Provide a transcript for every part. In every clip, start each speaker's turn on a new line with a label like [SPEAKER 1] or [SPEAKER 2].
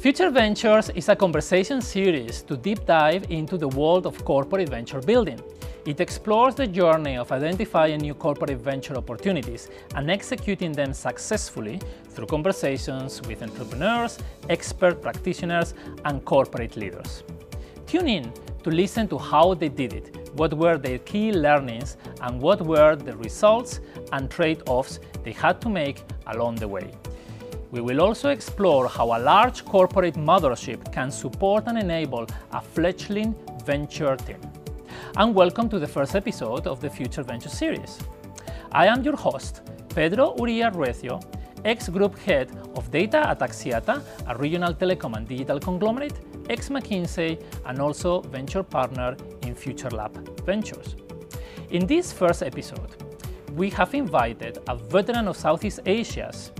[SPEAKER 1] Future Ventures is a conversation series to deep dive into the world of corporate venture building. It explores the journey of identifying new corporate venture opportunities and executing them successfully through conversations with entrepreneurs, expert practitioners, and corporate leaders. Tune in to listen to how they did it, what were their key learnings, and what were the results and trade-offs they had to make along the way. We will also explore how a large corporate mothership can support and enable a fledgling venture team. And welcome to the first episode of the Future Venture series. I am your host, Pedro Uria Recio, ex-group head of data at Axiata, a regional telecom and digital conglomerate, ex-McKinsey, and also venture partner in Future Lab Ventures. In this first episode, we have invited a veteran of Southeast Asia's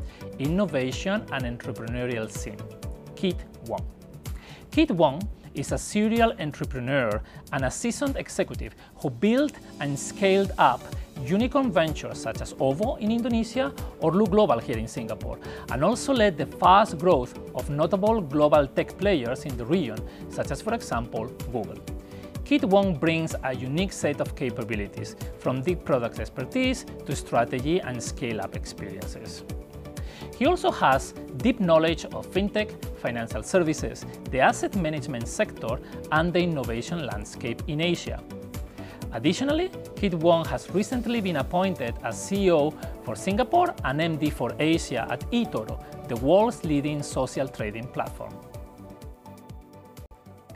[SPEAKER 1] innovation and entrepreneurial scene, Kit Wong. Kit Wong is a serial entrepreneur and a seasoned executive who built and scaled up unicorn ventures such as OVO in Indonesia or Lu Global here in Singapore, and also led the fast growth of notable global tech players in the region, such as, for example, Google. Kit Wong brings a unique set of capabilities, from deep product expertise to strategy and scale-up experiences. He also has deep knowledge of fintech, financial services, the asset management sector, and the innovation landscape in Asia. Additionally, Kit Wong has recently been appointed as CEO for Singapore and MD for Asia at eToro, the world's leading social trading platform.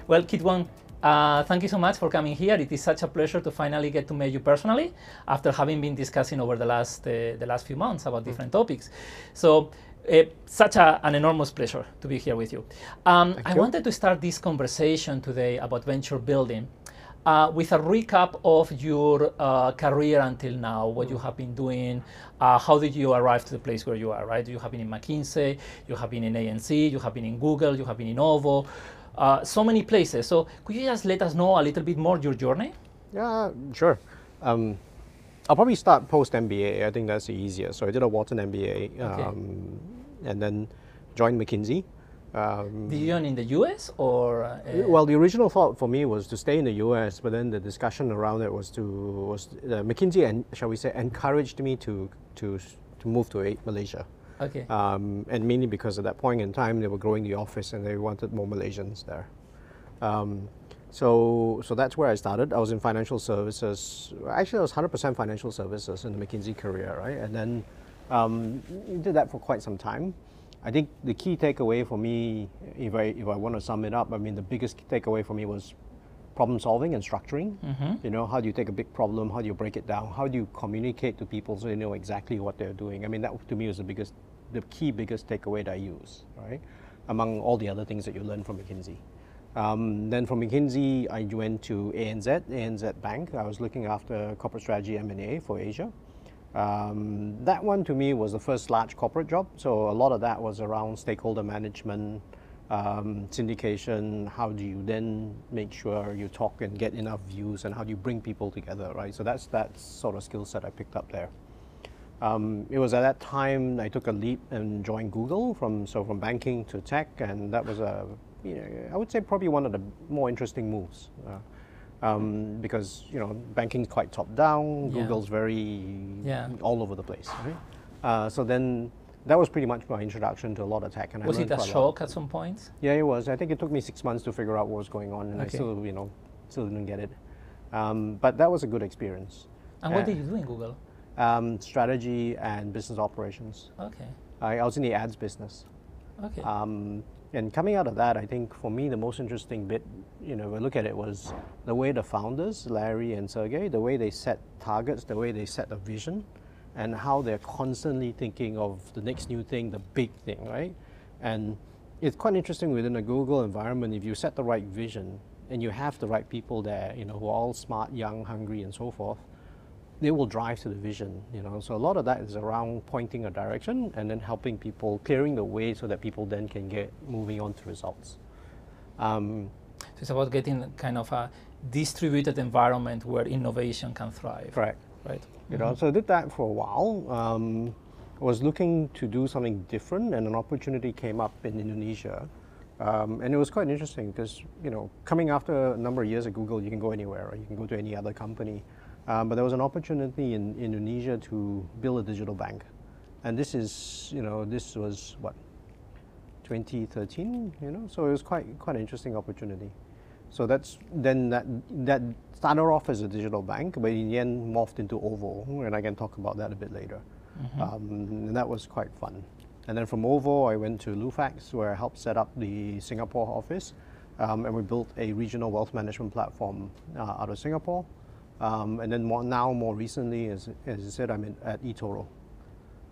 [SPEAKER 1] Well, Kit Wong, uh, thank you so much for coming here. It is such a pleasure to finally get to meet you personally after having been discussing over the last, uh, the last few months about different mm. topics. So, uh, such a, an enormous pleasure to be here with you. Um, I you. wanted to start this conversation today about venture building uh, with a recap of your uh, career until now, what you mm. have been doing, uh, how did you arrive to the place where you are, right? You have been in McKinsey, you have been in ANZ, you have been in Google, you have been in OVO uh, so many places. So could you just let us know a little bit more your journey?
[SPEAKER 2] Yeah, sure. Um, I'll probably start post MBA. I think that's the easiest. So I did a Wharton MBA, okay. um, and then joined McKinsey.
[SPEAKER 1] Um, did you join in the US or? Uh,
[SPEAKER 2] well, the original thought for me was to stay in the US, but then the discussion around it was to was uh, McKinsey and shall we say encouraged me to to to move to Malaysia.
[SPEAKER 1] Okay.
[SPEAKER 2] Um, and mainly because at that point in time they were growing the office and they wanted more Malaysians there. Um, so, so that's where I started. I was in financial services. Actually, I was 100% financial services in the McKinsey career, right? And then um, did that for quite some time. I think the key takeaway for me, if I if I want to sum it up, I mean the biggest takeaway for me was problem solving and structuring. Mm-hmm. You know, how do you take a big problem? How do you break it down? How do you communicate to people so they know exactly what they're doing? I mean, that to me was the biggest, the key biggest takeaway that I use, right? Among all the other things that you learn from McKinsey. Um, then from McKinsey, I went to ANZ, ANZ Bank. I was looking after corporate strategy M&A for Asia. Um, that one to me was the first large corporate job. So a lot of that was around stakeholder management, um, syndication, how do you then make sure you talk and get enough views and how do you bring people together, right? So that's that sort of skill set I picked up there. Um, it was at that time I took a leap and joined Google from so from banking to tech, and that was a you know, I would say probably one of the more interesting moves. Uh, um, because you know banking's quite top down, yeah. Google's very yeah. all over the place. Right? Uh, so then that was pretty much my introduction to a lot of tech.
[SPEAKER 1] And I was it a shock at some point?
[SPEAKER 2] Yeah, it was. I think it took me six months to figure out what was going on, and okay. I still, you know, still didn't get it. Um, but that was a good experience.
[SPEAKER 1] And uh, what did you do in Google?
[SPEAKER 2] Um, strategy and business operations.
[SPEAKER 1] Okay.
[SPEAKER 2] I, I was in the ads business.
[SPEAKER 1] Okay.
[SPEAKER 2] Um, and coming out of that, I think for me the most interesting bit, you know, we look at it was the way the founders, Larry and Sergey, the way they set targets, the way they set a vision and how they're constantly thinking of the next new thing, the big thing, right? And it's quite interesting within a Google environment, if you set the right vision and you have the right people there, you know, who are all smart, young, hungry, and so forth, they will drive to the vision, you know. So a lot of that is around pointing a direction and then helping people, clearing the way so that people then can get moving on to results. Um,
[SPEAKER 1] so it's about getting kind of a distributed environment where innovation can thrive.
[SPEAKER 2] Correct.
[SPEAKER 1] Right.
[SPEAKER 2] You know, so I did that for a while. Um, I was looking to do something different, and an opportunity came up in Indonesia Um, and it was quite interesting because, you know, coming after a number of years at Google, you can go anywhere, right? You can go to any other company. Um, but there was an opportunity in Indonesia to build a digital bank. And this is, you know, this was what, 2013, you know? So it was quite, quite an interesting opportunity. So that's, then that, that started off as a digital bank, but in the end morphed into OVO, and I can talk about that a bit later. Mm-hmm. Um, and that was quite fun. And then from OVO, I went to Lufax, where I helped set up the Singapore office. Um, and we built a regional wealth management platform uh, out of Singapore. Um, and then more, now, more recently, as, as I said, I'm in, at eToro.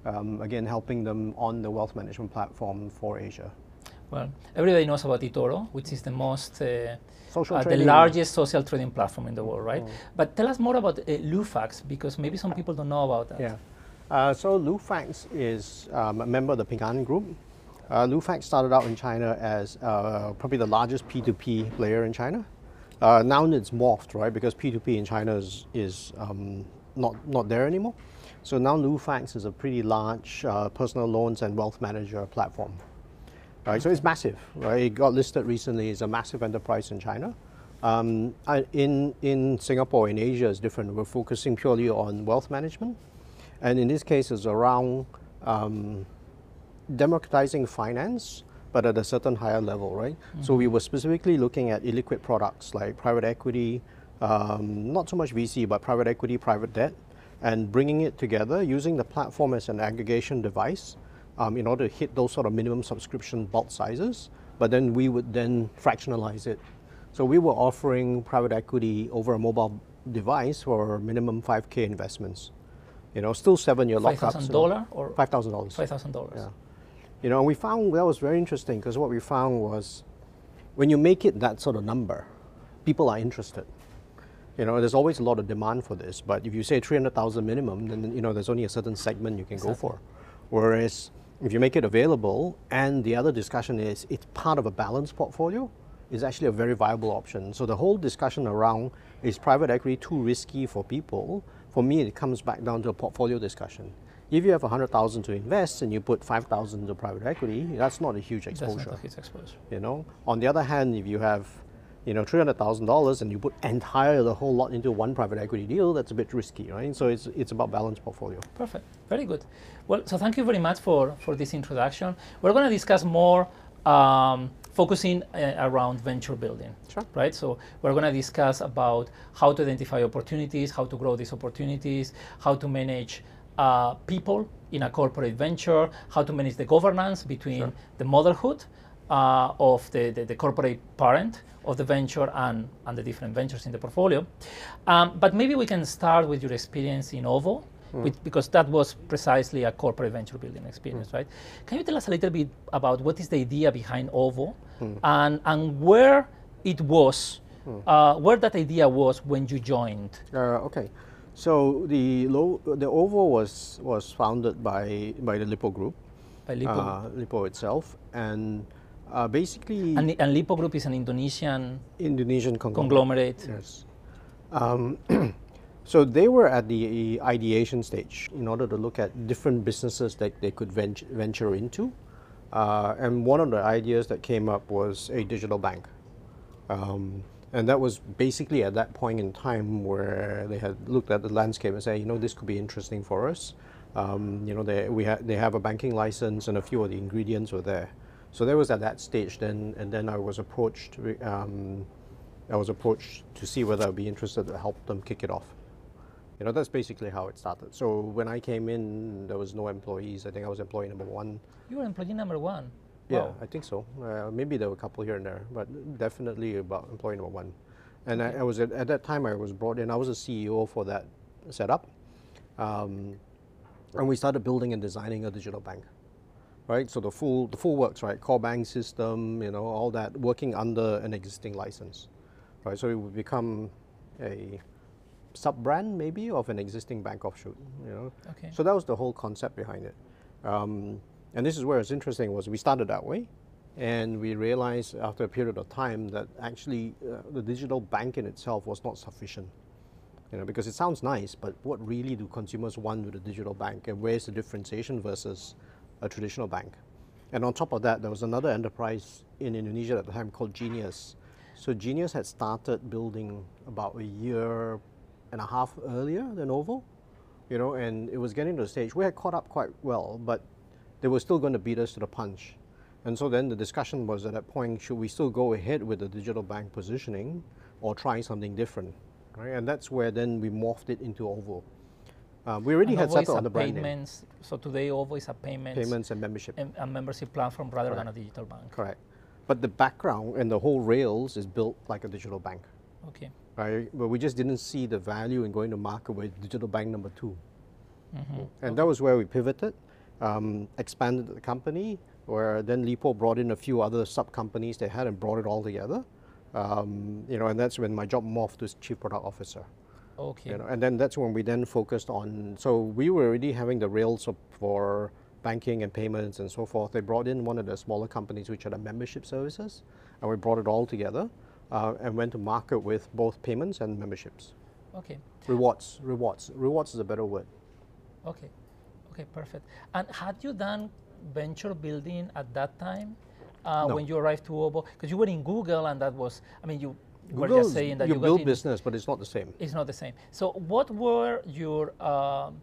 [SPEAKER 2] Um, again, helping them on the wealth management platform for Asia.
[SPEAKER 1] Well, everybody knows about eToro, which is the most, uh,
[SPEAKER 2] uh,
[SPEAKER 1] the largest social trading platform in the world, right? Mm. But tell us more about uh, Lufax, because maybe some people don't know about that.
[SPEAKER 2] Yeah. Uh, so Lufax is um, a member of the Ping An Group. Uh, Lufax started out in China as uh, probably the largest P2P player in China. Uh, now it's morphed, right? Because P2P in China is, is um, not, not there anymore. So now Lufax is a pretty large uh, personal loans and wealth manager platform. Right, so it's massive, right? It got listed recently. It's a massive enterprise in China. Um, in, in Singapore, in Asia, it's different. We're focusing purely on wealth management. And in this case, it's around um, democratizing finance, but at a certain higher level, right? Mm-hmm. So we were specifically looking at illiquid products like private equity, um, not so much VC, but private equity, private debt, and bringing it together using the platform as an aggregation device um, in order to hit those sort of minimum subscription bulk sizes. But then we would then fractionalize it. So we were offering private equity over a mobile device for minimum 5K investments. You know, still seven year lockup.
[SPEAKER 1] Five thousand dollar or
[SPEAKER 2] five thousand dollars.
[SPEAKER 1] Five thousand dollars.
[SPEAKER 2] Yeah. You know, and we found that was very interesting because what we found was when you make it that sort of number, people are interested. You know, there's always a lot of demand for this, but if you say 300,000 minimum, then you know there's only a certain segment you can exactly. go for. Whereas if you make it available, and the other discussion is it's part of a balanced portfolio, is actually a very viable option. So the whole discussion around is private equity too risky for people for me, it comes back down to a portfolio discussion. If you have 100,000 to invest and you put 5,000 into private equity, that's not a huge exposure.
[SPEAKER 1] That's not a huge exposure.
[SPEAKER 2] You know, on the other hand, if you have, you know, $300,000 and you put entire the whole lot into one private equity deal, that's a bit risky, right? So it's, it's about balanced portfolio.
[SPEAKER 1] Perfect. Very good. Well, so thank you very much for, for this introduction. We're going to discuss more um, focusing uh, around venture building,
[SPEAKER 2] sure.
[SPEAKER 1] right? So we're going to discuss about how to identify opportunities, how to grow these opportunities, how to manage uh, people in a corporate venture, how to manage the governance between sure. the motherhood uh, of the, the, the, corporate parent of the venture and, and the different ventures in the portfolio. Um, but maybe we can start with your experience in OVO mm. which, because that was precisely a corporate venture building experience, mm. right? Can you tell us a little bit about what is the idea behind OVO mm. and, and where it was, hmm. uh, where that idea was when you joined?
[SPEAKER 2] Uh, okay. So the low, the OVO was was founded by by the Lippo Group,
[SPEAKER 1] by Lippo,
[SPEAKER 2] uh, Lippo itself, and uh, basically.
[SPEAKER 1] And, and Lippo Group is an Indonesian
[SPEAKER 2] Indonesian conglomerate.
[SPEAKER 1] conglomerate.
[SPEAKER 2] Yes. Um, So they were at the ideation stage in order to look at different businesses that they could venture, into. Uh, and one of the ideas that came up was a digital bank. Um, and that was basically at that point in time where they had looked at the landscape and said, you know, this could be interesting for us. Um, you know, they, we ha- they have a banking license and a few of the ingredients were there. So that was at that stage then, and then I was approached. Um, I was approached to see whether I'd be interested to help them kick it off. You know, that's basically how it started. So when I came in, there was no employees. I think I was employee number one.
[SPEAKER 1] You were employee number one?
[SPEAKER 2] Yeah, wow. I think so. Uh, maybe there were a couple here and there, but definitely about employee number one. And. I, I, was at, at, that time I was brought in. I was a CEO for that setup, um, and we started building and designing a digital bank. Right, so the full the full works right, core bank system, you know, all that working under an existing license, right? So it would become a sub brand maybe of an existing bank offshoot. You know,
[SPEAKER 1] okay.
[SPEAKER 2] so that was the whole concept behind it. Um, and this is where it's interesting was we started that way, and we realized after a period of time that actually uh, the digital bank in itself was not sufficient. You know, because it sounds nice, but what really do consumers want with a digital bank, and where's the differentiation versus a traditional bank? And on top of that, there was another enterprise in Indonesia at the time called Jenius. So Jenius had started building about a year and a half earlier than Ovo, you know, and it was getting to the stage we had caught up quite well, but they were still going to beat us to the punch. And so then the discussion was at that point, should we still go ahead with the digital bank positioning or try something different? Right? And that's where then we morphed it into Ovo. Uh, we already
[SPEAKER 1] And
[SPEAKER 2] had
[SPEAKER 1] Ovo
[SPEAKER 2] settled on the brand name.
[SPEAKER 1] payments, So today Ovo is a payments,
[SPEAKER 2] Payments and membership.
[SPEAKER 1] and a membership platform rather than a digital bank.
[SPEAKER 2] Correct. But the background and the whole rails is built like a digital bank.
[SPEAKER 1] Okay.
[SPEAKER 2] Right? But we just didn't see the value in going to market with digital bank number 2
[SPEAKER 1] Mhm.
[SPEAKER 2] And that was where we pivoted, um, expanded the company, where then Lippo brought in a few other sub companies they had and brought it all together. Um, you know, and that's when my job morphed to chief product officer.
[SPEAKER 1] Okay.
[SPEAKER 2] You know, and then that's when we then focused on. So we were already having the rails for banking and payments and so forth. They brought in one of the smaller companies, which are the membership services, and we brought it all together uh, and went to market with both payments and memberships.
[SPEAKER 1] Okay.
[SPEAKER 2] Rewards, rewards, rewards is a better word.
[SPEAKER 1] Okay. Okay, perfect. And had you done venture building at that time uh,
[SPEAKER 2] No.
[SPEAKER 1] when you arrived to OVO? Because you were in Google and that was, I mean, you were just saying that
[SPEAKER 2] you
[SPEAKER 1] you,
[SPEAKER 2] build
[SPEAKER 1] in,
[SPEAKER 2] business, but it's not the same.
[SPEAKER 1] It's not the same. So what were your, um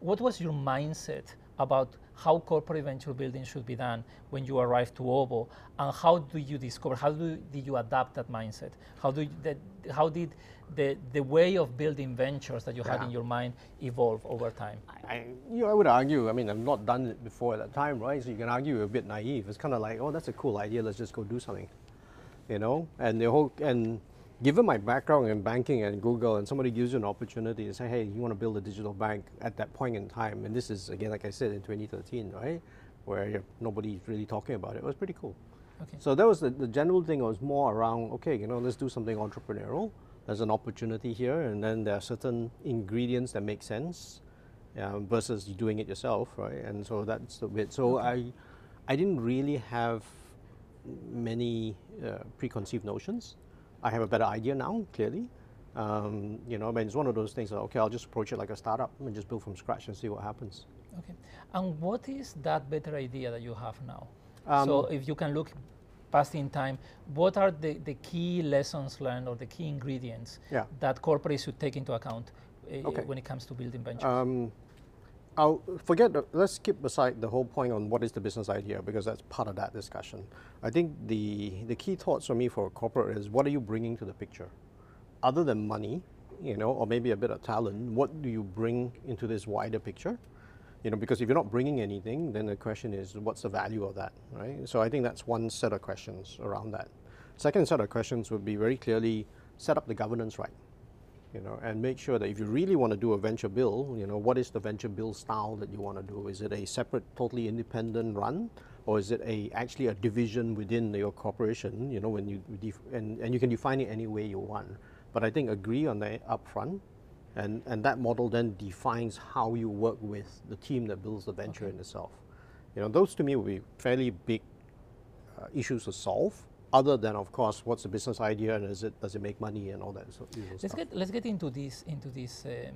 [SPEAKER 1] what was your mindset about how corporate venture building should be done when you arrive to Ovo? And how do you discover, how do, did you adapt that mindset? How, do you, that, how did the, the way of building ventures that you had in your mind evolve over time?
[SPEAKER 2] I, you know, I would argue, I mean, I've not done it before at that time, right? So you can argue you're a bit naive. It's kind of like, oh, that's a cool idea, let's just go do something. You know? And the whole, and given my background in banking and Google, and somebody gives you an opportunity to say, hey, you want to build a digital bank at that point in time, and this is, again, like I said, in 2013, right? Where you nobody's really talking about it, it was pretty cool.
[SPEAKER 1] Okay.
[SPEAKER 2] So that was the, the general thing was more around, okay, you know, let's do something entrepreneurial. There's an opportunity here, and then there are certain ingredients that make sense um, versus doing it yourself, right? And so that's the bit. So I, I didn't really have many uh, preconceived notions. I have a better idea now, clearly. Um, you know, I mean, it's one of those things. That, okay, I'll just approach it like a startup and just build from scratch and see what happens.
[SPEAKER 1] Okay. And what is that better idea that you have now?
[SPEAKER 2] Um,
[SPEAKER 1] so if you can look past in time, what are the, the key lessons learned or the key ingredients
[SPEAKER 2] Yeah.
[SPEAKER 1] that corporates should take into account uh,
[SPEAKER 2] Okay.
[SPEAKER 1] when it comes to building ventures?
[SPEAKER 2] Um, I'll forget. Let's skip aside the whole point on what is the business idea because that's part of that discussion. I think the the key thoughts for me for a corporate is what are you bringing to the picture, other than money, you know, or maybe a bit of talent. What do you bring into this wider picture? You know, because if you're not bringing anything, then the question is what's the value of that, right? So I think that's one set of questions around that. Second set of questions would be very clearly set up the governance right you know, and make sure that if you really want to do a venture build, you know, what is the venture build style that you want to do? Is it a separate, totally independent run, or is it a actually a division within your corporation? You know, when you def- and and you can define it any way you want. But I think agree on that upfront, and and that model then defines how you work with the team that builds the venture in itself. You know, those to me would be fairly big uh, issues to solve. Other than, of course, what's the business idea and is it does it make money and all that usual
[SPEAKER 1] let's
[SPEAKER 2] stuff.
[SPEAKER 1] get let's get into these into these um,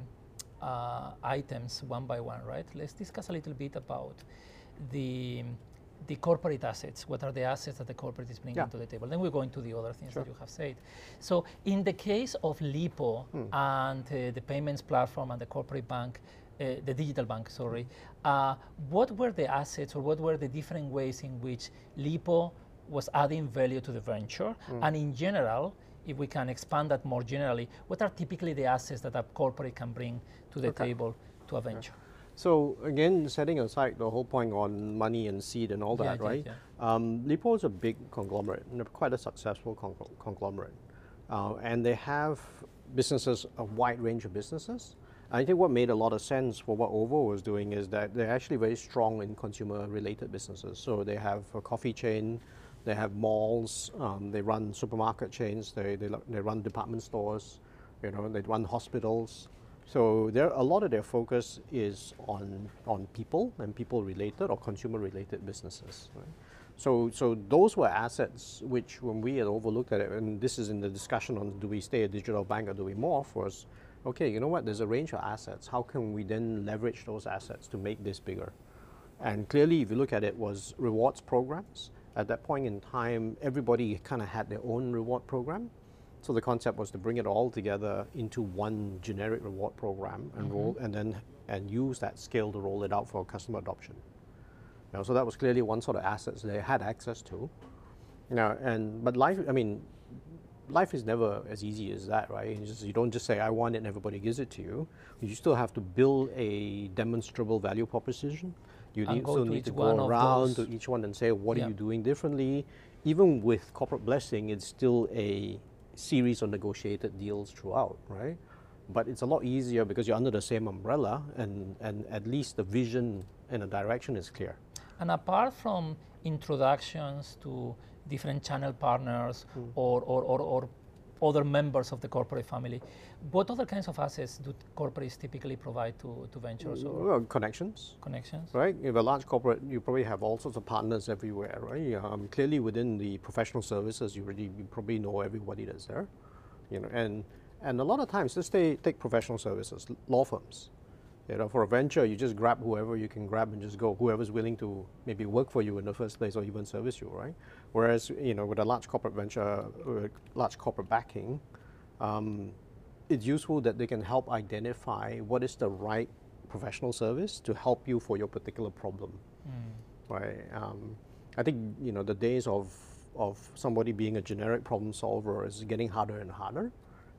[SPEAKER 1] uh, items one by one, right? Let's discuss a little bit about the the corporate assets. What are the assets that the corporate is bringing
[SPEAKER 2] Yeah.
[SPEAKER 1] to the table? Then we go into the other things
[SPEAKER 2] Sure.
[SPEAKER 1] that you have said. So, in the case of Lippo
[SPEAKER 2] Hmm.
[SPEAKER 1] and uh, the payments platform and the corporate bank, uh, the digital bank, sorry, uh, what were the assets or what were the different ways in which Lippo was adding value to the venture?
[SPEAKER 2] Hmm.
[SPEAKER 1] And in general, if we can expand that more generally, what are typically the assets that a corporate can bring to the
[SPEAKER 2] Okay.
[SPEAKER 1] table to a venture?
[SPEAKER 2] So again, setting aside the whole point on money and seed and all that,
[SPEAKER 1] yeah,
[SPEAKER 2] right?
[SPEAKER 1] yeah.
[SPEAKER 2] Um, Lippo is a big conglomerate, quite a successful congl- conglomerate, uh, and they have businesses, a wide range of businesses. I think what made a lot of sense for what Ovo was doing is that they're actually very strong in consumer-related businesses. So they have a coffee chain, they have malls, um, they run supermarket chains, they, they, they run department stores, you know, they run hospitals. So there, a lot of their focus is on, on people and people-related or consumer-related businesses. Right? So, so those were assets which, when we had overlooked at it, and this is in the discussion on do we stay a digital bank or do we morph, was okay. You know what? There's a range of assets. How can we then leverage those assets to make this bigger? And clearly, if you look at it, was rewards programs. At that point in time, everybody kind of had their own reward program. So the concept was to bring it all together into one generic reward program and mm-hmm. roll, and then and use that scale to roll it out for customer adoption. You know, so that was clearly one sort of assets they had access to. You know, and but life, I mean, life is never as easy as that, right? You, just, you don't just say I want it and everybody gives it to you. You still have to build a demonstrable value proposition. You need,
[SPEAKER 1] to
[SPEAKER 2] need to go around to each one and say what
[SPEAKER 1] Yeah.
[SPEAKER 2] are you doing differently. Even with corporate blessing, it's still a series of negotiated deals throughout, right? But it's a lot easier because you're under the same umbrella, and, and at least the vision and the direction is clear.
[SPEAKER 1] And apart from introductions to different channel partners hmm. or, or, or, or other members of the corporate family, what other kinds of assets do corporates typically provide to, to ventures or
[SPEAKER 2] Well, connections,
[SPEAKER 1] connections?
[SPEAKER 2] right? If a large corporate, you probably have all sorts of partners everywhere, right? Um, clearly, within the professional services, you already you probably know everybody that's there, you know. And and a lot of times, let's say take professional services, law firms. You know, for a venture, you just grab whoever you can grab and just go. Whoever's willing to maybe work for you in the first place or even service you, right? Whereas you know, with a large corporate venture, large corporate backing, um, it's useful that they can help identify what is the right professional service to help you for your particular problem. Right. Um, I think you know the days of of somebody being a generic problem solver is getting harder and harder,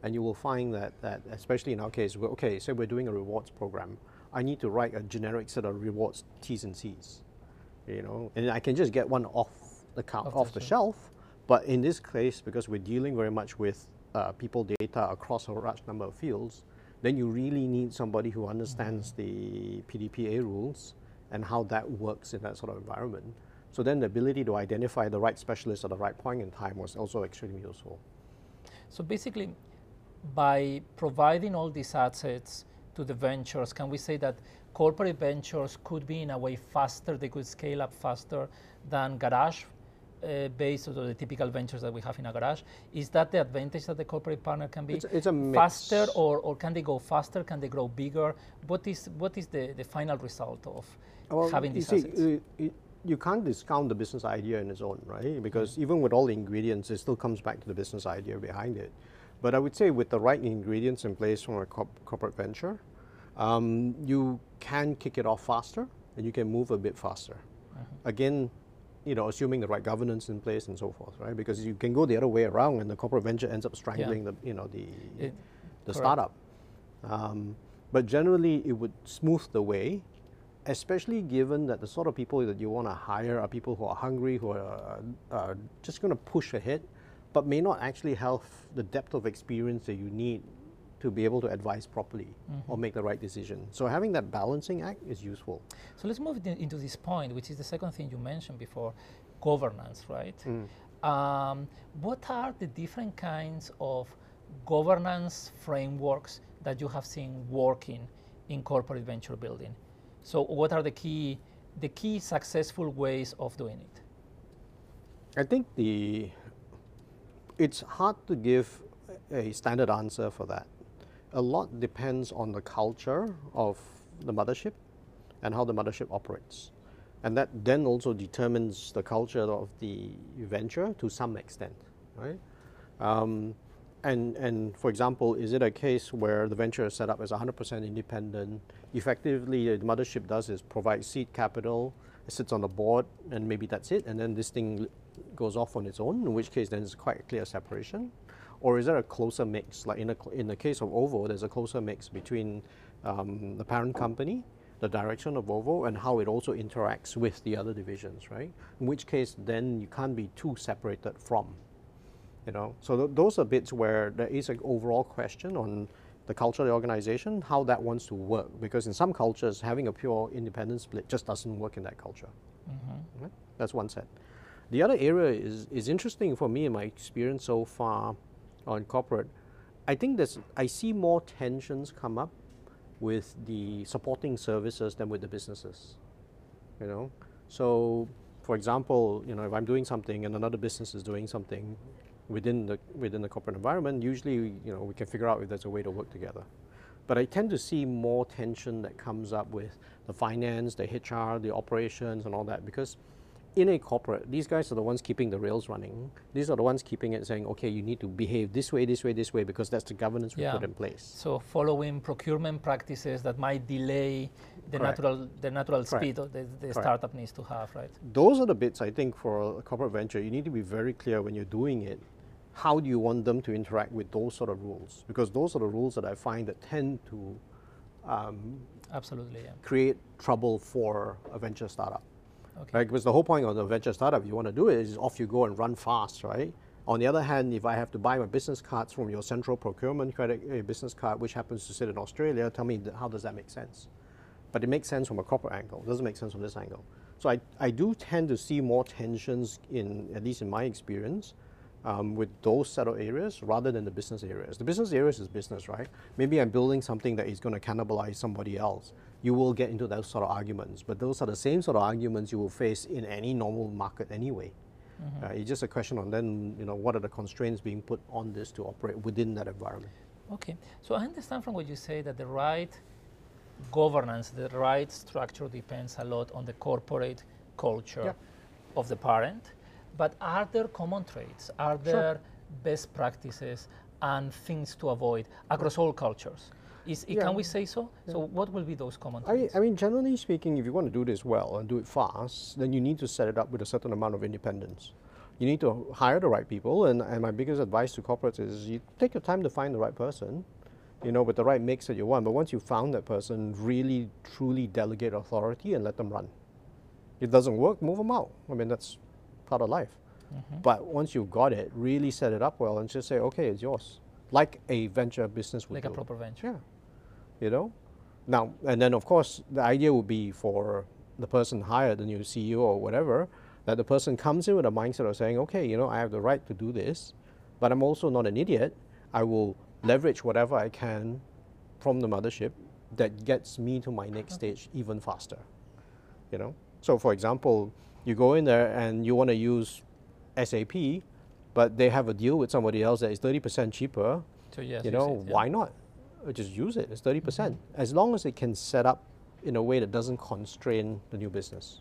[SPEAKER 2] and you will find that that especially in our case, we're, okay, say we're doing a rewards program, I need to write a generic set of rewards T's and C's, you know, and I can just get one off the
[SPEAKER 1] Off
[SPEAKER 2] off,
[SPEAKER 1] the
[SPEAKER 2] the
[SPEAKER 1] shelf.
[SPEAKER 2] shelf. But in this case, because we're dealing very much with uh, people data across a large number of fields, then you really need somebody who understands the PDPA rules and how that works in that sort of environment. So then the ability to identify the right specialist at the right point in time was also extremely useful.
[SPEAKER 1] So basically, by providing all these assets to the ventures, can we say that corporate ventures could be in a way faster, they could scale up faster than garage uh, based on the typical ventures that we have in a garage? Is that the advantage that the corporate partner can be
[SPEAKER 2] It's, it's a mix.
[SPEAKER 1] faster or, or can they go faster? Can they grow bigger? What is, what is the, the final result of having
[SPEAKER 2] you
[SPEAKER 1] these
[SPEAKER 2] see,
[SPEAKER 1] assets?
[SPEAKER 2] uh, it- you can't discount the business idea in its own, right? Because even with all the ingredients, it still comes back to the business idea behind it. But I would say with the right ingredients in place from a corp- corporate venture, um, you can kick it off faster and you can move a bit faster. Again, you know, assuming the right governance in place and so forth, right? Because you can go the other way around, and the corporate venture ends up strangling the, you know, the
[SPEAKER 1] It-
[SPEAKER 2] the
[SPEAKER 1] correct.
[SPEAKER 2] startup. Um, but generally, it would smooth the way, especially given that the sort of people that you want to hire are people who are hungry, who are uh, just going to push ahead, but may not actually have the depth of experience that you need to be able to advise properly or make the right decision. So having that balancing act is useful.
[SPEAKER 1] So let's move into this point, which is the second thing you mentioned before governance, right? Um, what are the different kinds of governance frameworks that you have seen working in corporate venture building? So, what are the key, the key successful ways of doing it?
[SPEAKER 2] I think the it's hard to give a standard answer for that. A lot depends on the culture of the mothership and how the mothership operates. And that then also determines the culture of the venture to some extent, right? Um, and, and for example, is it a case where the venture is set up as 100% independent? Effectively, the mothership does is provide seed capital, it sits on the board, and maybe that's it, and then this thing goes off on its own, in which case then it's quite a clear separation. Or is there a closer mix? Like in, a, in the case of OVO, there's a closer mix between um, the parent company, the direction of OVO, and how it also interacts with the other divisions, right? In which case, then you can't be too separated from you know so th- those are bits where there is an overall question on the culture of the organization how that wants to work because in some cultures having a pure independent split just doesn't work in that culture Right? that's one set the other area is, is interesting for me in my experience so far on corporate i think there's i see more tensions come up with the supporting services than with the businesses you know? So for example you know if i'm doing something and another business is doing something within the within the corporate environment usually you know we can figure out if there's a way to work together. But I tend to see more tension that comes up with the finance, the HR, the operations, and all that because in a corporate, these guys are the ones keeping the rails running. These are the ones keeping it saying, okay, you need to behave this way, this way, this way, because that's the governance we
[SPEAKER 1] Yeah.
[SPEAKER 2] put in place.
[SPEAKER 1] So following procurement practices that might delay the
[SPEAKER 2] Correct.
[SPEAKER 1] natural the natural
[SPEAKER 2] Correct.
[SPEAKER 1] speed that the, the startup needs to have, right?
[SPEAKER 2] Those are the bits I think for a corporate venture, you need to be very clear when you're doing it. How do you want them to interact with those sort of rules? Because those are the rules that I find that tend to um,
[SPEAKER 1] Absolutely, yeah.
[SPEAKER 2] create trouble for a venture startup.
[SPEAKER 1] Okay.
[SPEAKER 2] Right? Because the whole point of the venture startup, you want to do it is off you go and run fast, right? On the other hand, if I have to buy my business cards from your central procurement credit uh, business card, which happens to sit in Australia, tell me how does that make sense? But it makes sense from a corporate angle. It doesn't make sense from this angle. So I, I do tend to see more tensions in, at least in my experience, um, with those set of areas rather than the business areas. The business areas is business, right? Maybe I'm building something that is going to cannibalize somebody else. You will get into those sort of arguments, but those are the same sort of arguments you will face in any normal market anyway. Uh, it's just a question on then, you know, what are the constraints being put on this to operate within that environment?
[SPEAKER 1] Okay, so I understand from what you say that the right governance, the right structure depends a lot on the corporate culture
[SPEAKER 2] Yeah.
[SPEAKER 1] of the parent. But are there common traits? Are
[SPEAKER 2] Sure.
[SPEAKER 1] there best practices and things to avoid across all cultures? Is,
[SPEAKER 2] Yeah.
[SPEAKER 1] Can we say so? So, what will be those common
[SPEAKER 2] I. I mean, generally speaking, if you want to do this well and do it fast, then you need to set it up with a certain amount of independence. You need to hire the right people, and, and my biggest advice to corporates is you take your time to find the right person, you know, with the right mix that you want. But once you found that person, really, truly delegate authority and let them run. If it doesn't work, move them out. I mean, that's part of life.
[SPEAKER 1] Mm-hmm.
[SPEAKER 2] But once you've got it, really set it up well and just say, okay, it's yours. Like a venture business would
[SPEAKER 1] like a proper venture.
[SPEAKER 2] Yeah. You know? Now, and then of course, the idea would be for the person hired, the new CEO or whatever, that the person comes in with a mindset of saying, okay, you know, I have the right to do this, but I'm also not an idiot. I will leverage whatever I can from the mothership that gets me to my next stage even faster. You know? So for example, you go in there and you want to use SAP, but they have a deal with somebody else that is 30% cheaper
[SPEAKER 1] So, yes,
[SPEAKER 2] you know,
[SPEAKER 1] it, yeah.
[SPEAKER 2] Why not? Uh, Just use it. It's 30%. percent As long as it can set up in a way that doesn't constrain the new business.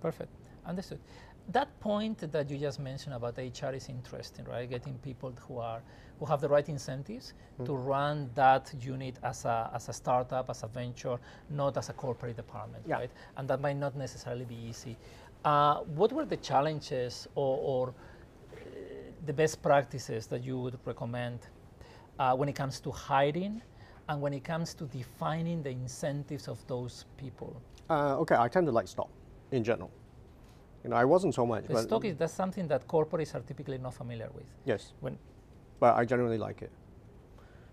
[SPEAKER 1] Perfect. Understood. That point that you just mentioned about HR is interesting, right? Getting people who are who have the right incentives
[SPEAKER 2] Mm.
[SPEAKER 1] to run that unit as a as a startup, as a venture, not as a corporate department,
[SPEAKER 2] Yeah.
[SPEAKER 1] right? And that might not necessarily be easy. Uh, what were the challenges or, or uh, the best practices that you would recommend uh, when it comes to hiring and when it comes to defining the incentives of those people?
[SPEAKER 2] Uh, okay, I tend to like stock in general. You know, I wasn't so much,
[SPEAKER 1] The
[SPEAKER 2] but
[SPEAKER 1] stock is that's something that corporates are typically not familiar with.
[SPEAKER 2] yes,
[SPEAKER 1] When
[SPEAKER 2] but I generally like it.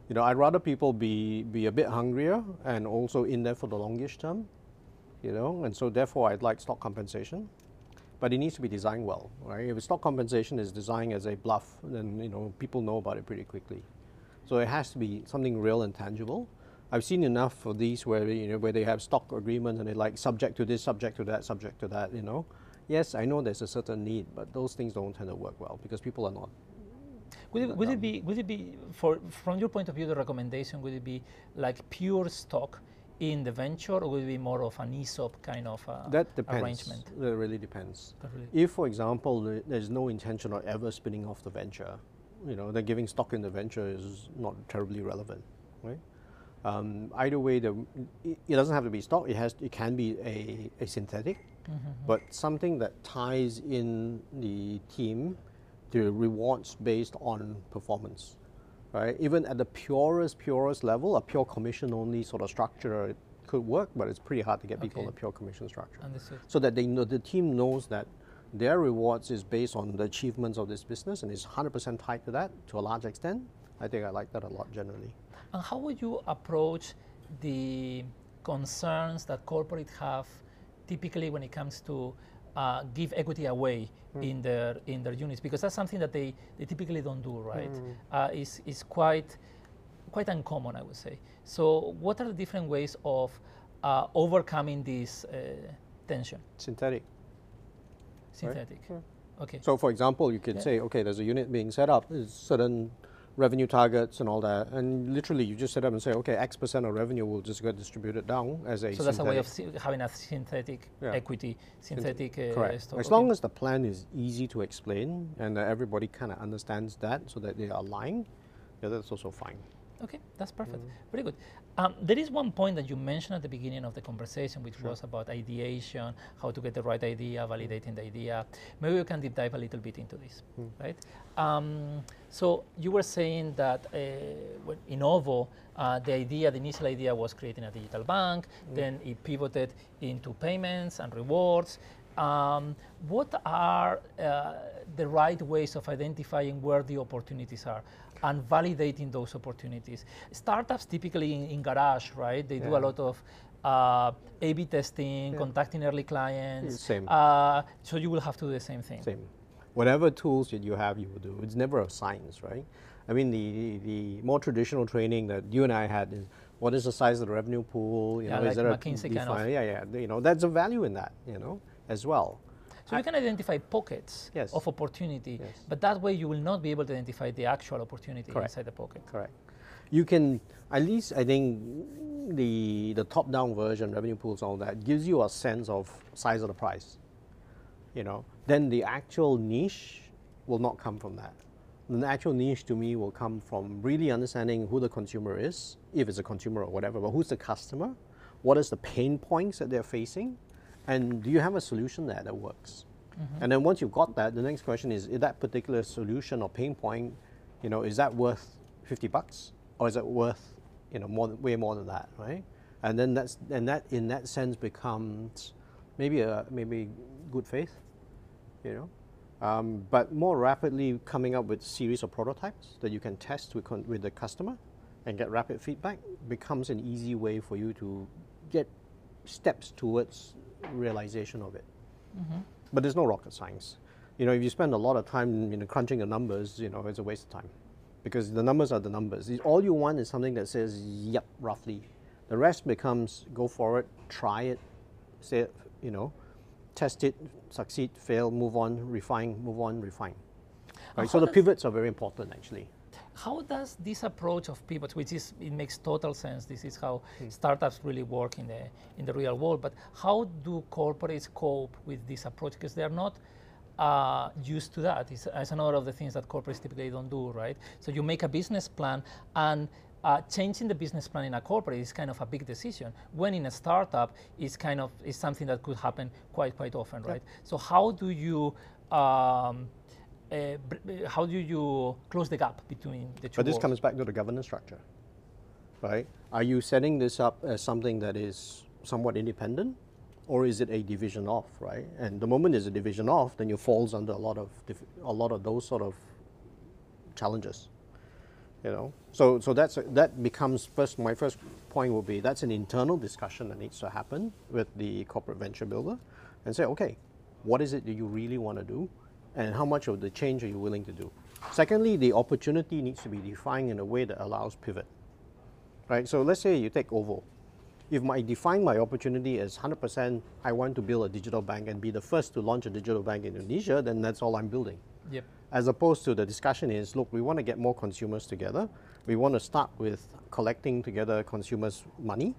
[SPEAKER 2] You know, I'd rather people be be a bit hungrier and also in there for the longish term. You know, and so therefore I'd like stock compensation, but it needs to be designed well, right? If stock compensation is designed as a bluff, then you know people know about it pretty quickly. So it has to be something real and tangible. I've seen enough of these where you know where they have stock agreements and they like subject to this, subject to that, subject to that. You know, yes, I know there's a certain need, but those things don't tend to work well because people are not.
[SPEAKER 1] would it, would it be would it be for from your point of view the recommendation would it be like pure stock in the venture or would it be more of an ESOP kind of uh,
[SPEAKER 2] That depends.
[SPEAKER 1] arrangement?
[SPEAKER 2] That really depends.
[SPEAKER 1] That really-
[SPEAKER 2] If, for example, there's no intention of ever spinning off the venture, you know, then giving stock in the venture is not terribly relevant, right? Um, either way, the, it, doesn't have to be stock. It has. It can be a, a synthetic, but something that ties in the team to rewards based on performance, right? Even at the purest, purest level, a pure commission only sort of structure could work, but it's pretty hard to get people on a pure commission structure
[SPEAKER 1] Understood.
[SPEAKER 2] so that they know the team knows that their rewards is based on the achievements of this business and is 100% tied to that to a large extent. I think I like that a lot generally.
[SPEAKER 1] And how would you approach the concerns that corporate have typically when it comes to uh, give equity away in their in their units? Because that's something that they, they typically don't do, right? Uh, is is quite quite uncommon, I would say. So, what are the different ways of uh, overcoming this uh, tension?
[SPEAKER 2] Synthetic.
[SPEAKER 1] Synthetic.
[SPEAKER 2] Yeah.
[SPEAKER 1] Okay.
[SPEAKER 2] So, for example, you could
[SPEAKER 1] Yeah.
[SPEAKER 2] say, okay, there's a unit being set up, there's certain revenue targets and all that. And literally, you just set up and say, okay, X percent of revenue will just get distributed down as a.
[SPEAKER 1] So that's a way of having a synthetic yeah. equity, synthetic. Uh,
[SPEAKER 2] Correct. Stock. As okay. long as the plan is easy to explain and uh, everybody kind of understands that, so that they are aligned, yeah, that's also fine.
[SPEAKER 1] Okay, that's perfect. Mm. Very good. Um, there is one point that you mentioned at the beginning of the conversation, which sure. was about ideation, how to get the right idea, validating the idea. Maybe we can deep dive a little bit into this, mm. right? Um, so you were saying that uh, in OVO, uh, the idea, the initial idea was creating a digital bank, mm. then it pivoted into payments and rewards. Um, what are uh, the right ways of identifying where the opportunities are? And validating those opportunities. Startups typically in, in garage, right? They yeah. do a lot of uh, A/B testing, yeah. contacting early clients.
[SPEAKER 2] Same.
[SPEAKER 1] Uh, so you will have to do the same thing.
[SPEAKER 2] Same. Whatever tools that you have, you will do. It's never a science, right? I mean, the, the, more traditional training that you and I had is what is the size of the revenue pool?
[SPEAKER 1] You yeah, know, like is there McKinsey a kind of.
[SPEAKER 2] Yeah, yeah. You know, that's a value in that, you know, as well.
[SPEAKER 1] So you can identify pockets yes. of opportunity, yes. but that way you will not be able to identify the actual opportunity Correct. inside the pocket.
[SPEAKER 2] Correct. You can, at least I think the, the top-down version, revenue pools, all that, gives you a sense of size of the price. You know, then the actual niche will not come from that. The actual niche to me will come from really understanding who the consumer is, if it's a consumer or whatever, but who's the customer, what is the pain points that they're facing, and do you have a solution there that works? Mm-hmm. And then once you've got that, the next question is, is that particular solution or pain point, you know, is that worth 50 bucks? Or is it worth, you know, more than, way more than that, right? And then that's, and that in that sense becomes maybe a, maybe good faith, you know? Um, but more rapidly coming up with series of prototypes that you can test with, con- with the customer and get rapid feedback becomes an easy way for you to get steps towards realization of it. Mm-hmm. But there's no rocket science. You know, if you spend a lot of time you know, crunching the numbers, you know, it's a waste of time because the numbers are the numbers. All you want is something that says, yep, roughly. The rest becomes go for it, try it, say, it, you know, test it, succeed, fail, move on, refine, move on, refine. Right? So the pivots are very important actually.
[SPEAKER 1] How does this approach of pivots, which is it makes total sense, this is how mm. startups really work in the in the real world, but how do corporates cope with this approach? Because they're not uh, used to that. It's, it's, another of the things that corporates typically don't do, right? So you make a business plan and uh, changing the business plan in a corporate is kind of a big decision. When in a startup, it's kind of is something that could happen quite quite often, right? So how do you um, uh, uh, how do you close the gap between the two?
[SPEAKER 2] But this comes back to the governance structure, right? Are you setting this up as something that is somewhat independent, or is it a division off, right? And the moment it's a division off, then you falls under a lot of a lot of those sort of challenges, you know. So so that's a, that becomes first. My first point will be that's an internal discussion that needs to happen with the corporate venture builder, and say, okay, what is it that you really want to do? And how much of the change are you willing to do. Secondly, the opportunity needs to be defined in a way that allows pivot. Right? So let's say you take OVO. If I define my opportunity as 100% I want to build a digital bank and be the first to launch a digital bank in Indonesia, then that's all I'm building.
[SPEAKER 1] Yep.
[SPEAKER 2] As opposed to the discussion is, look, we want to get more consumers together. We want to start with collecting together consumers' money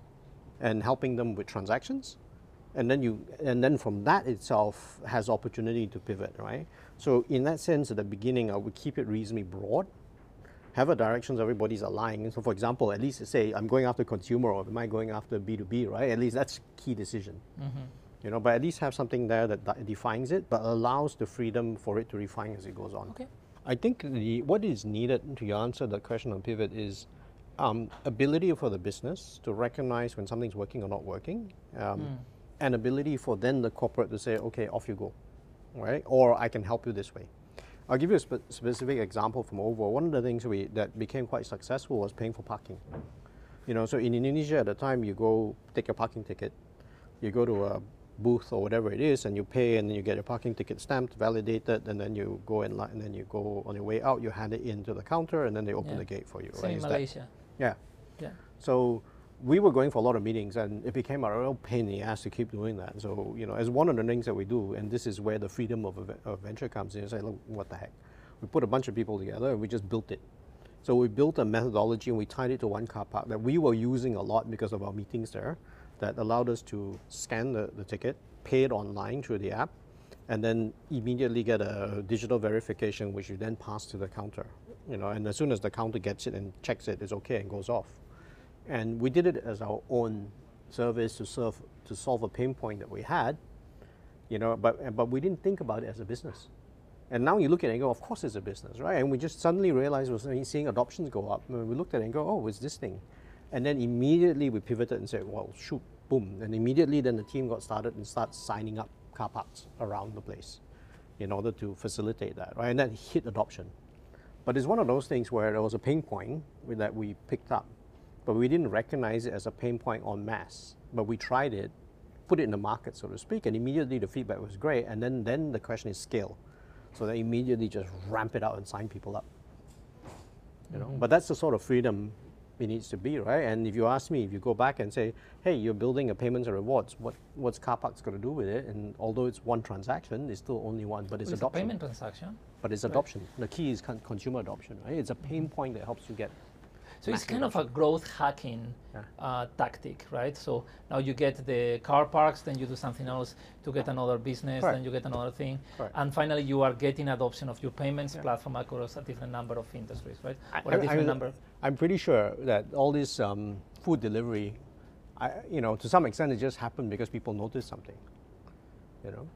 [SPEAKER 2] and helping them with transactions and then you and then from that itself has opportunity to pivot right? So in that sense at the beginning i would keep it reasonably broad. Have a directions everybody's aligned so for example at least say i'm going after consumer or am i going after b2b right? At least that's key decision. Mm-hmm. you know but at least have something there that, that defines it but allows the freedom for it to refine as it goes on.
[SPEAKER 1] Okay.
[SPEAKER 2] I think the what is needed to answer the question on pivot is um, ability for the business to recognize when something's working or not working. Um, mm an ability for then the corporate to say, okay, off you go, right? Or I can help you this way. I'll give you a spe specific example from OVO. One of the things we, that became quite successful was paying for parking. You know, so in Indonesia at the time, you go take your parking ticket, you go to a booth or whatever it is, and you pay, and then you get your parking ticket stamped, validated, and then you go in line, and then you go on your way out, you hand it into the counter, and then they open yeah. the gate for you.
[SPEAKER 1] Same right?
[SPEAKER 2] in
[SPEAKER 1] Malaysia.
[SPEAKER 2] That,
[SPEAKER 1] yeah. Yeah.
[SPEAKER 2] So we were going for a lot of meetings and it became a real pain in the ass to keep doing that. So, you know, as one of the things that we do, and this is where the freedom of, of venture comes in, is like, look, what the heck? We put a bunch of people together and we just built it. So we built a methodology and we tied it to one car park that we were using a lot because of our meetings there that allowed us to scan the, the ticket, pay it online through the app, and then immediately get a digital verification which you then pass to the counter. You know, and as soon as the counter gets it and checks it, it's okay and goes off. And we did it as our own service to serve to solve a pain point that we had, you know, but but we didn't think about it as a business. And now you look at it and go, of course it's a business, right? And we just suddenly realized we're seeing adoptions go up. And we looked at it and go, oh, it's this thing. And then immediately we pivoted and said, well, shoot, boom. And immediately then the team got started and started signing up car parks around the place in order to facilitate that, right? And that hit adoption. But it's one of those things where there was a pain point that we picked up, but we didn't recognize it as a pain point on mass. But we tried it, put it in the market, so to speak, and immediately the feedback was great. And then, then the question is scale. So they immediately just ramp it out and sign people up. You know, mm-hmm. but that's the sort of freedom it needs to be, right? And if you ask me, if you go back and say, hey, you're building a payments and rewards, what what's CarPark's going to do with it? And although it's one transaction, it's still only one, but it's,
[SPEAKER 1] well, it's
[SPEAKER 2] adoption.
[SPEAKER 1] a payment transaction.
[SPEAKER 2] But it's adoption. Right. The key is con consumer adoption, right? It's a pain mm-hmm. point that helps you get
[SPEAKER 1] so it's kind of a growth hacking yeah. uh, tactic, right? So now you get the car parks, then you do something else to get another business, then you get another thing, and finally you are getting adoption of your payments yeah. platform across a different number of industries, right?
[SPEAKER 2] Or I, a different I, number. I'm pretty sure that all this um, food delivery, I, you know, to some extent it just happened because people noticed something, you know.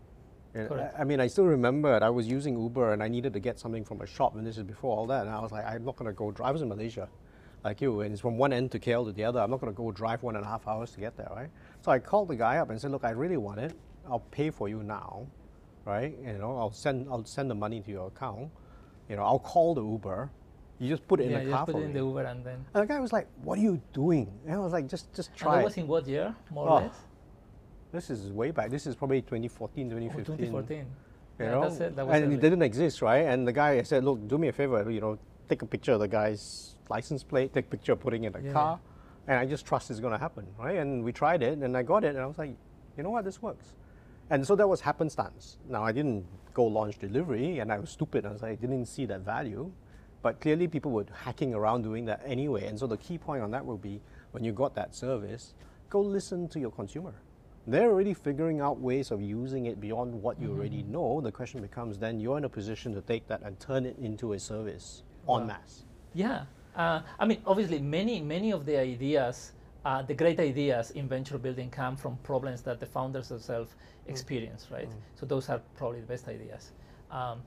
[SPEAKER 2] I, I mean, I still remember I was using Uber and I needed to get something from a shop, and this is before all that. And I was like, I'm not going to go drive. I was in Malaysia, like you, and it's from one end to KL to the other. I'm not going to go drive one and a half hours to get there, right? So I called the guy up and said, look, I really want it. I'll pay for you now, right? You know, I'll send I'll send the money to your account. You know, I'll call the Uber. You just put it
[SPEAKER 1] yeah,
[SPEAKER 2] in the car
[SPEAKER 1] put
[SPEAKER 2] for
[SPEAKER 1] it in the Uber and then.
[SPEAKER 2] And the guy was like, "What are you doing?" And I was like, "Just, just try." And
[SPEAKER 1] that was in what year, more oh, or less?
[SPEAKER 2] This is way back. This is probably 2014, 2015.
[SPEAKER 1] Oh, 2014. You
[SPEAKER 2] yeah, know, that's it. That and early. it didn't exist, right? And the guy said, "Look, do me a favor. You know, take a picture of the guy's license plate, take picture putting it in the yeah. car, and I just trust it's going to happen, right? And we tried it, and I got it, and I was like, you know what, this works. And so that was happenstance. Now I didn't go launch delivery, and I was stupid. I was like, I didn't see that value, but clearly people were hacking around doing that anyway. And so the key point on that will be when you got that service, go listen to your consumer. They're already figuring out ways of using it beyond what you mm-hmm. already know. The question becomes then you're in a position to take that and turn it into a service wow. en masse.
[SPEAKER 1] Yeah, uh, I mean, obviously, many many of the ideas, uh, the great ideas in venture building come from problems that the founders themselves mm. experience, right? Mm. So those are probably the best ideas. Um,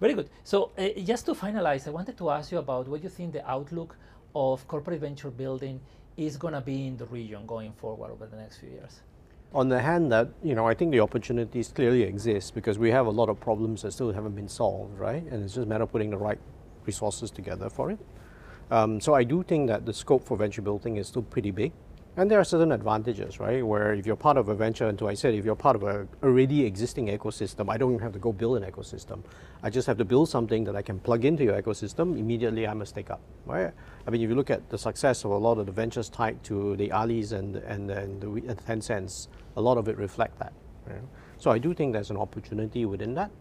[SPEAKER 1] very good. So uh, just to finalize, I wanted to ask you about what you think the outlook of corporate venture building is going to be in the region going forward over the next few years.
[SPEAKER 2] On the hand that, you know, I think the opportunities clearly exist because we have a lot of problems that still haven't been solved, right? And it's just a matter of putting the right resources together for it. Um, so I do think that the scope for venture building is still pretty big. And there are certain advantages, right? Where if you're part of a venture, and I said, if you're part of a already existing ecosystem, I don't have to go build an ecosystem. I just have to build something that I can plug into your ecosystem. Immediately, I'm a stake up, right? I mean, if you look at the success of a lot of the ventures tied to the Alis and and, and the Tencents, a lot of it reflect that. Right? So I do think there's an opportunity within that.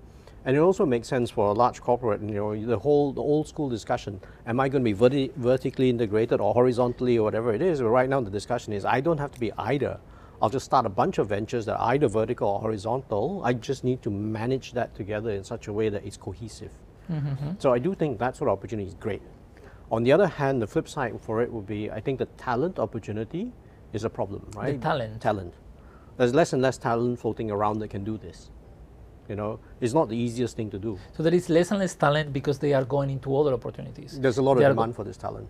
[SPEAKER 2] And it also makes sense for a large corporate, you know, the whole the old school discussion, am I going to be verti vertically integrated or horizontally or whatever it is? But right now the discussion is I don't have to be either. I'll just start a bunch of ventures that are either vertical or horizontal. I just need to manage that together in such a way that it's cohesive. Mm -hmm. So I do think that sort of opportunity is great. On the other hand, the flip side for it would be I think the talent opportunity is a problem, right?
[SPEAKER 1] The talent.
[SPEAKER 2] Talent. There's less and less talent floating around that can do this. You know, it's not the easiest thing to do.
[SPEAKER 1] So there is less and less talent because they are going into other opportunities.
[SPEAKER 2] There's a lot they of demand for this talent.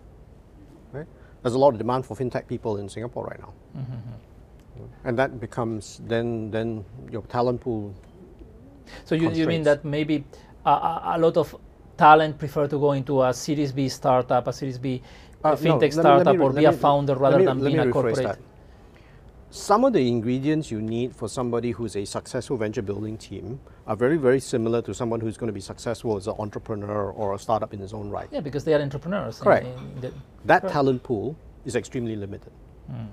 [SPEAKER 2] Right? There's a lot of demand for fintech people in Singapore right now. Mm -hmm. And that becomes then then your talent pool.
[SPEAKER 1] So you, you mean that maybe a, a lot of talent prefer to go into a Series B startup, a Series B uh, fintech no, startup, me, me, or be a founder rather me, than being a corporate? That
[SPEAKER 2] some of the ingredients you need for somebody who's a successful venture building team are very, very similar to someone who's going to be successful as an entrepreneur or a startup in his own right.
[SPEAKER 1] Yeah, because they are entrepreneurs.
[SPEAKER 2] Correct. In that correct. talent pool is extremely limited. Mm.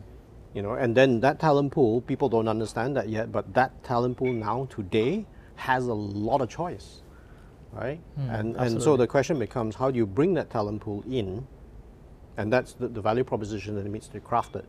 [SPEAKER 2] You know, and then that talent pool, people don't understand that yet, but that talent pool now today has a lot of choice. right? and, and so the question becomes how do you bring that talent pool in? And that's the, the value proposition that needs to be crafted,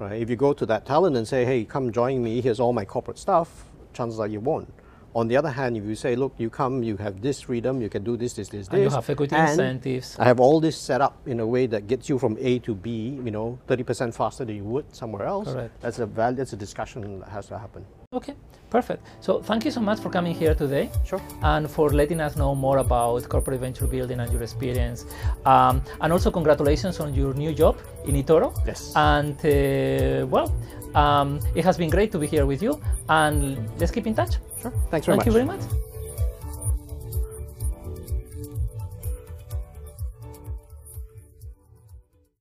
[SPEAKER 2] right? If you go to that talent and say, hey, come join me, here's all my corporate stuff, chances are you won't. On the other hand, if you say, look, you come, you have this freedom, you can do this, this, this,
[SPEAKER 1] And you have equity incentives.
[SPEAKER 2] I have all this set up in a way that gets you from A to B, you know, 30% faster than you would somewhere else.
[SPEAKER 1] Correct.
[SPEAKER 2] That's a val- that's a discussion that has to happen.
[SPEAKER 1] Okay, perfect. So thank you so much for coming here today.
[SPEAKER 2] Sure.
[SPEAKER 1] And for letting us know more about corporate venture building and your experience. Um, and also congratulations on your new job in eToro.
[SPEAKER 2] Yes.
[SPEAKER 1] And uh, well, um, it has been great to be here with you. And let's keep in touch.
[SPEAKER 2] Sure. Thanks very
[SPEAKER 1] Thank
[SPEAKER 2] much.
[SPEAKER 1] Thank you very much.